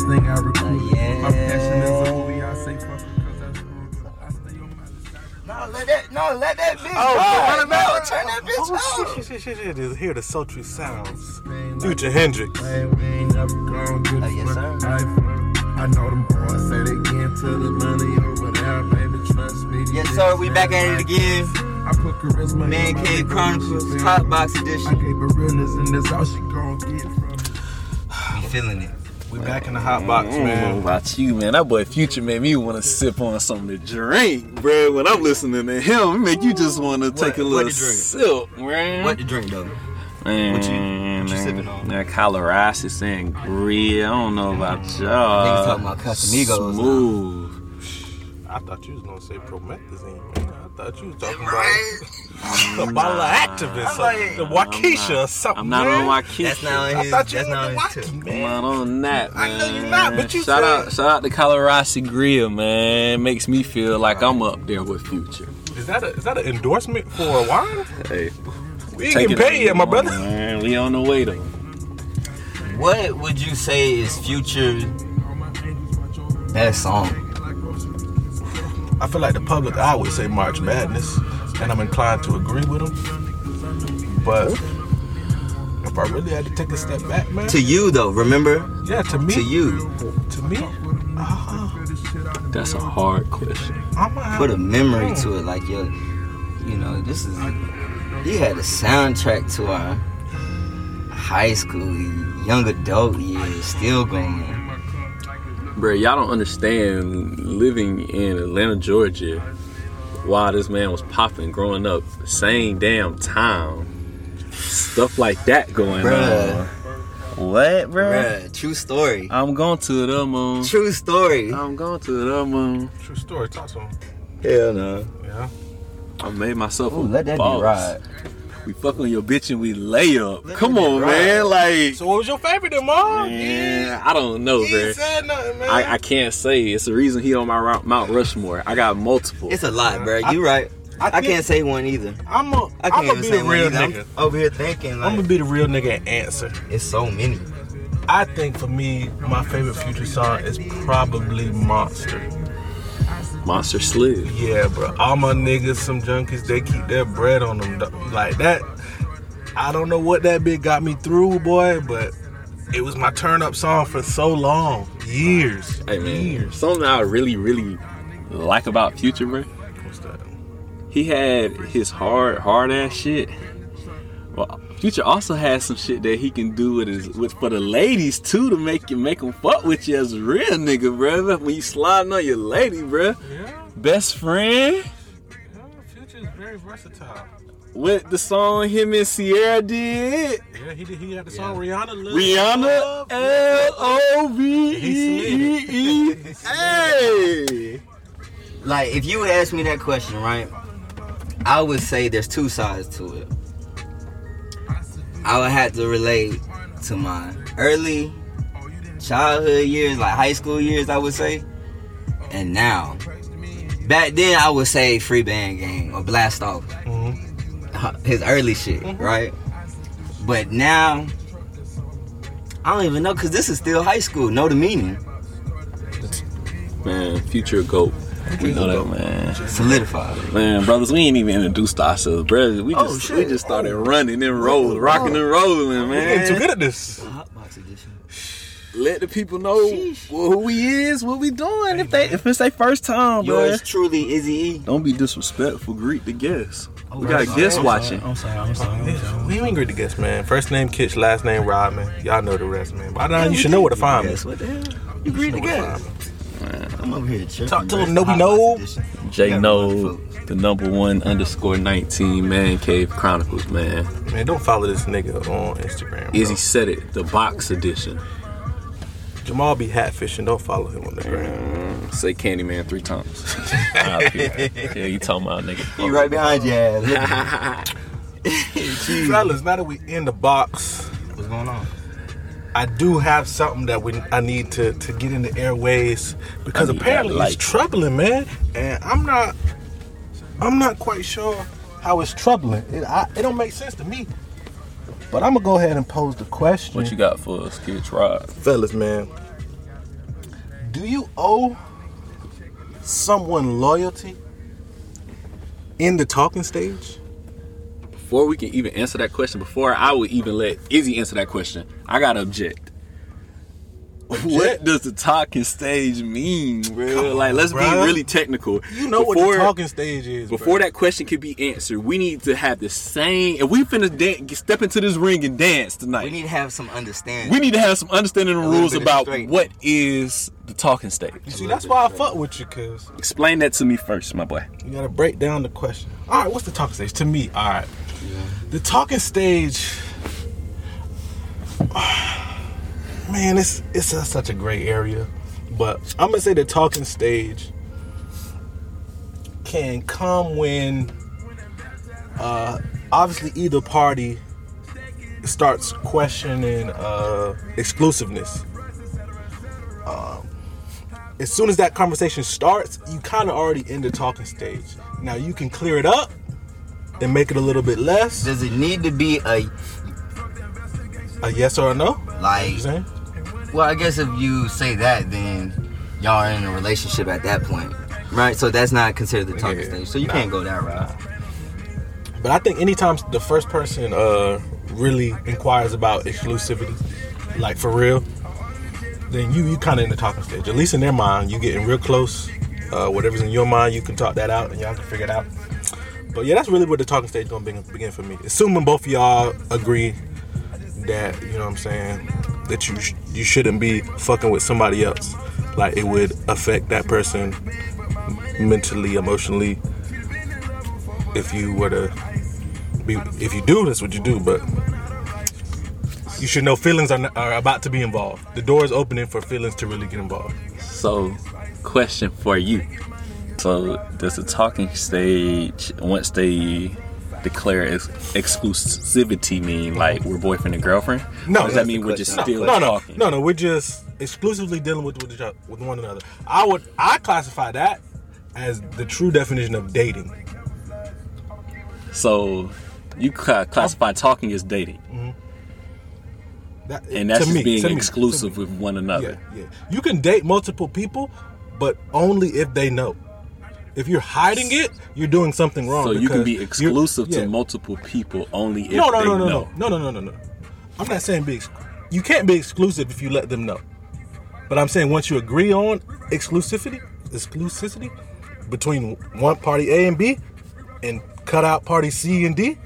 last thing I recruit. yeah. My passion is a movie. I say fuck because I screwed up. I stay on my No, let that, no, let that bitch Oh, ride. run it. No, turn that bitch Oh, off. shit, shit, shit, shit, shit. Hear the sultry sounds. Future Hendrix. Uh, yes, sir. I know them boys say they get to the money over there, baby. Trust me. Yes, sir. We back at it again. I put charisma in Man my Cave nigga, Chronicles, shit, Hot Box I Edition. gave her realness, and that's all she gon' get from me. We feeling it. We back in the hot box, don't man. about you, man. That boy Future made me want to sip on something to drink, bro. When I'm listening to him, it make you just want to take a what little to drink? sip, man. What to drink though? Man, What you- what you sipping on? That Colorado sangria. I don't know about y'all. Niggas talking about Casamigos. Smooth. I thought you was gonna say promethazine. man. I thought you was talking about a bottle of Actavis, like- or the Waukesha or something. I'm not man. on Waukesha. That's not on I thought you That's was not on on the his tip. Waukee, I'm not on that, man. I know you're not, but you shout said- out, shout out to Colorado Grill, man. Makes me feel like I'm up there with Future. Is that a, is that an endorsement for a wine? Hey, We ain't take getting paid yet, my on, brother. Man, we on the way though. What would you say is Future best song? I feel like the public I would say March Madness, and I'm inclined to agree with them. But if I really had to take a step back, man, To you though, remember? yeah, to me, To you. to me, Uh-huh. That's a hard question. I'm gonna Put a memory to it, like yo, you know, this is. He had a soundtrack to our high school, young adult years, still going. Bro, y'all don't understand living in Atlanta, Georgia, while this man was popping growing up, same damn town. Stuff like that going Bruh. on. What, bro? Bruh, true story. I'm going to the moon. True story. I'm going to the moon. True story. Talk to him. Hell no. Yeah. I made myself Ooh, a let that boss. be right. We fuck on your bitch and we lay up. Let Come on, be man. Like, So what was your favorite, then, Mom? man, I don't know, He bro. ain't said nothing, man. I, I can't say. It's the reason he on my Mount Rushmore. I got multiple. It's a lot, bro. You right. I I, can't say one either. I'm a, I I'm can't gonna be the real either. I'm nigga. over here thinking I'm gonna be the real nigga and answer. it's so many. I think for me, my favorite Future song is probably Monster. Monster Slid. Yeah, bro. All my niggas, some junkies, they keep their bread on them. Like that. I don't know what that bit got me through, boy, but it was my turn up song for so long. Years. Hey man, Years. something I really, really like about Future, bro. What's that? He had his hard, hard ass shit. Well, Future also has some shit that he can do with his, with for the ladies too, to make you make them fuck with you as a real nigga, bro. When you sliding on your lady, bro. Yeah. Best friend yeah Future is very versatile. with the song him and Ciara did. Yeah, he did. He had the song Rihanna. Love. Rihanna L O V E E. Hey. Like if you would ask me that question, right? I would say there's two sides to it. I would have to relate to my early childhood years, like high school years, I would say, and now. Back then, I would say Free Band game or Blast Off, Mhm. his early shit, right? But now, I don't even know because this is still high school. Know the meaning? Man, Future goat. We know that, man. Solidified. Man, brothers, we ain't even introduced ourselves, brothers. We Oh, just shit. we just started running and rolling, rocking and rolling, We're getting too good at this. Hotbox edition. Let the people know Sheesh. who we is, what we doing. If they if it's their first time, bro. Yours truly, Izzy E. Don't be disrespectful. Greet the guests. Oh, we got I'm sorry, guests I'm watching. sorry, I'm sorry. I'm sorry. I'm sorry. We ain't great to guess, man. First name Kitch, last name Rodman. Y'all know the rest, man. By now you should know where to find me. What the hell? You agree Know to where to guess? find me. I'm over here tripping. Talk to bro. him, no, we know. edition. J No, the number one underscore nineteen Man Cave Chronicles, man. Man, don't follow this nigga on Instagram. Izzy said it, the box edition. Jamal be hat fishing. Don't follow him on the gram. Say Candyman three times. yeah, you talking about nigga. He right behind you, ass. Jeez. Fellas, now that we in the box, What's going on? I do have something that we I need to to get in the airways because apparently it's troubling, man. And I'm not I'm not quite sure how it's troubling. It, I, it don't make sense to me. But I'm gonna go ahead and pose the question. What you got for us, kids? Rod. fellas, man. Do you owe someone loyalty in the talking stage? Before we can even answer that question, before I would even let Izzy answer that question, I gotta object. What does the talking stage mean, bro? Come like, let's bruh. be really technical. You know what Before- the talking stage is. Before bruh. that question can be answered, we need to have the same. If we finna dan- step into this ring and dance tonight, We need to have some understanding. we need to have some understanding of the rules bit of about what is the talking stage. You see, that's why I fuck with you, cause Explain that to me first, my boy. you gotta break down the question. All right, what's the talking stage? To me, all right, the talking stage. Man, it's it's a, such a gray area, but I'm gonna say the talking stage can come when, uh, obviously either party starts questioning uh, exclusiveness. Um, as soon as that conversation starts, you kind of already in the talking stage. Now you can clear it up and make it a little bit less. Does it need to be a A yes or a no? like? You saying? Well, I guess if you say that, then y'all are in a relationship at that point, right? So that's not considered the talking Yeah. stage. So you Nah. can't go that route. But I think anytime the first person uh, really inquires about exclusivity, like for real, then you you kind of in the talking stage. At least in their mind, you getting real close. Uh, whatever's in your mind, you can talk that out, and y'all can figure it out. But yeah, that's really where the talking stage gonna begin, begin for me. Assuming both of y'all agree that you know what I'm saying that you sh- you shouldn't be fucking with somebody else, like it would affect that person mentally, emotionally. If you were to be, if you do, that's what you do. But you should know feelings are, are about to be involved. The door is opening for feelings to really get involved. So, question for you. So, does the talking stage, once they declare ex- exclusivity, mean like we're boyfriend and girlfriend? No, Or does that mean we're just question. still no, no, talking? no, no. We're just exclusively dealing with with, each other, with one another. I would I classify that as the true definition of dating. So, you cla- classify um, talking as dating, mm-hmm. That, and that's just me, being exclusive me. with one Yeah, another. yeah. You can date multiple people, but only if they know. If you're hiding it, you're doing something wrong. So you can be exclusive you're- to multiple people only if no, no, no, no, know. no, no, no, no, no, no. I'm not saying be. Ex- you can't be exclusive if you let them know. But I'm saying once you agree on exclusivity, exclusivity between one party A and B, and cut out party C and D,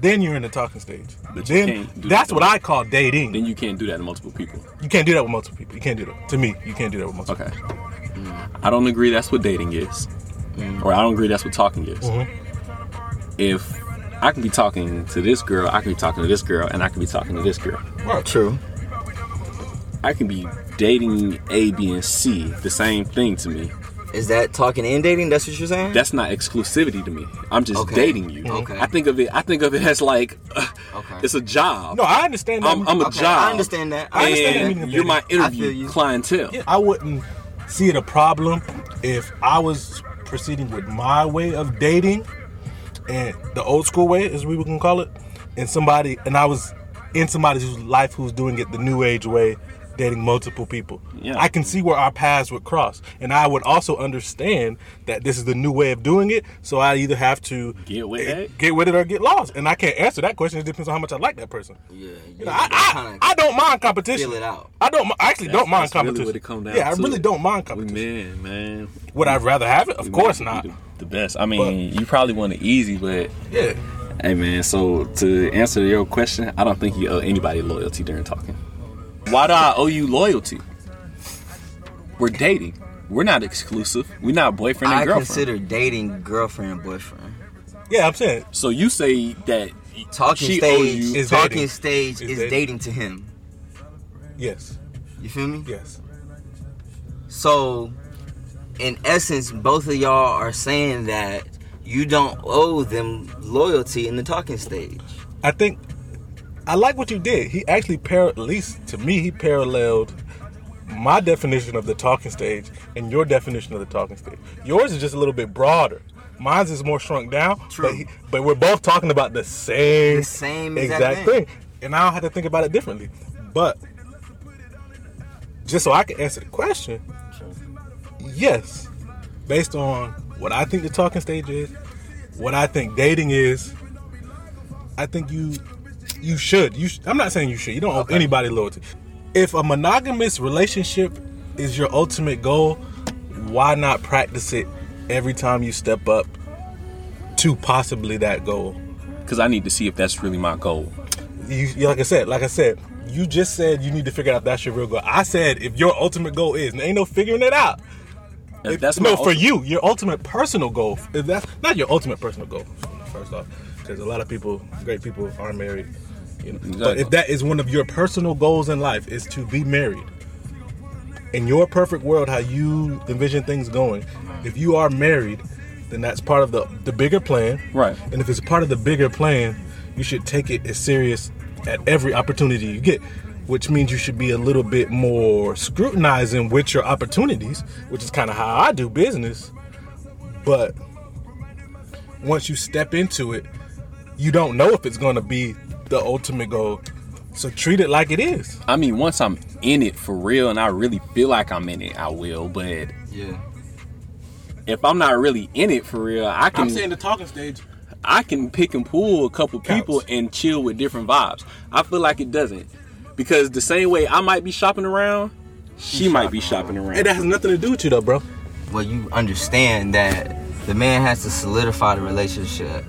then you're in the talking stage. But then that's that. what I call dating. Then you can't do that to multiple people. you can't do that with multiple people. You can't do that. To me, you can't do that with multiple. Okay. I don't agree that's what dating is. Or I don't agree that's what talking is. Mm-hmm. If I can be talking to this girl, I can be talking to this girl, and I can be talking to this girl. Right. True. I can be dating A, B, and C, the same thing to me. Is that talking and dating? That's what you're saying? That's not exclusivity to me. I'm just Okay. dating you. Okay. I think of it. I think of it as like uh, Okay. it's a job. No, I understand that. I'm, I'm a Okay, job. I understand that. I understand you're my dating. I feel interview you. clientele. I wouldn't see it a problem if I was proceeding with my way of dating and the old school way, as we can call it, and somebody and I was in somebody's life who's doing it the new age way, dating multiple people. Yeah. I can see where our paths would cross. And I would also understand that this is the new way of doing it. So I either have to Get with eh, it? get with it or get lost. And I can't answer that question. It depends on how much I like that person. Yeah. You You know, I, I, I don't mind competition. feel it out. I don't. I actually That's- don't mind that's really competition. what it come down yeah, I to. really don't mind We competition. men, man. Would I rather have it? Of We course not. The, the best. I mean, you probably want it easy, but Yeah. hey, man. So to answer your question, I don't think you owe anybody loyalty during talking. Why do I owe you loyalty? We're dating. We're not exclusive. We're not boyfriend and I girlfriend. consider dating girlfriend and boyfriend. Yeah, I'm saying. so you say that Talking she owes stage you. Is talking dating. stage Is is dating. dating to him. Yes. You feel me? Yes. So, in essence, both of y'all are saying that you don't owe them loyalty in the talking stage. I think I like what you did. He actually par at least to me he paralleled my definition of the talking stage and your definition of the talking stage. Yours is just a little bit broader. Mine's is more shrunk down. True. But, he, but we're both talking about the same, The same exact thing. thing. And I don't have to think about it differently. But just so I can answer the question, yes, based on what I think the talking stage is, what I think dating is, I think you you should. You sh- I'm not saying you should. You don't owe anybody loyalty. If a monogamous relationship is your ultimate goal, why not practice it every time you step up to possibly that goal? Because I need to see if that's really my goal. You, like I said, like I said, you just said you need to figure out if that's your real goal. I said if your ultimate goal is, and ain't no figuring it out. If If- that's no my for you, your ultimate personal goal. If that's not your ultimate personal goal, first off, because a lot of people, great people, are married. You know, but if that is one of your personal goals in life, is to be married. In your perfect world, how you envision things going, if you are married, then that's part of the the bigger plan. Right. And if it's part of the bigger plan, you should take it as serious at every opportunity you get, which means you should be a little bit more scrutinizing with your opportunities, which is kind of how I do business. But once you step into it, you don't know if it's going to be the ultimate goal. So treat it like it is. I mean, once I'm in it for real and I really feel like I'm in it, I will. But Yeah. if I'm not really in it for real, I can say in the talking stage. I can pick and pull a couple Counts. people and chill with different vibes. I feel like it doesn't. Because the same way I might be shopping around, she might be shopping around. It has nothing to do with you though, bro. Well, you understand that the man has to solidify the relationship,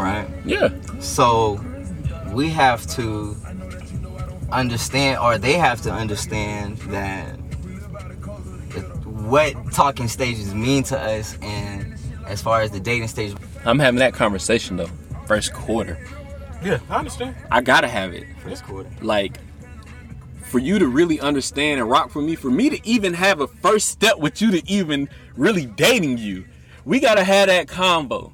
right? yeah. So we have to understand, or they have to understand that what talking stages mean to us, and as far as the dating stage, I'm having that conversation though. First quarter. Yeah, I understand. I gotta have it. first quarter. like for you to really understand and rock for me, for me to even have a first step with you to even really dating you, we gotta have that convo.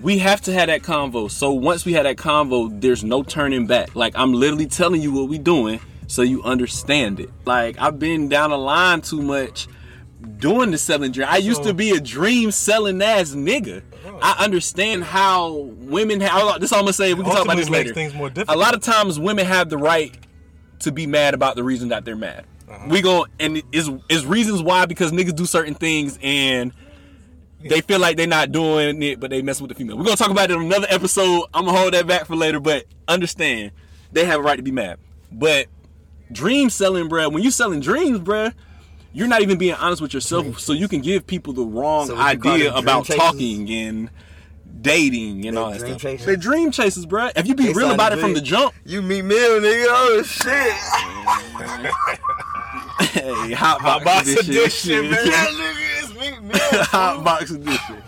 We have to have that convo. So once we have that convo, there's no turning back. Like I'm literally telling you what we doing so you understand it. Like I've been down the line too much doing the selling dream. I used to be a dream selling ass nigga. I understand how women have this. all I'm gonna say. We can talk about this later. things more A lot of times, women have the right to be mad about the reason that they're mad. Uh-huh. We go and is is reasons why because niggas do certain things and they feel like they're not doing it, but they mess with the female. We're gonna talk about it in another episode. I'm gonna hold that back for later, but understand they have a right to be mad. But dream selling, bruh, when you're selling dreams, bruh, you're not even being honest with yourself, so you can give people the wrong So would you call idea about chasers? talking and dating and They all that stuff. chasers? They dream chasers, bruh. If you be They real about it from the jump, You Meek Mill, nigga. Oh shit. hey, hot, Hot box edition, edition, man. Nigga Mill. hot box edition.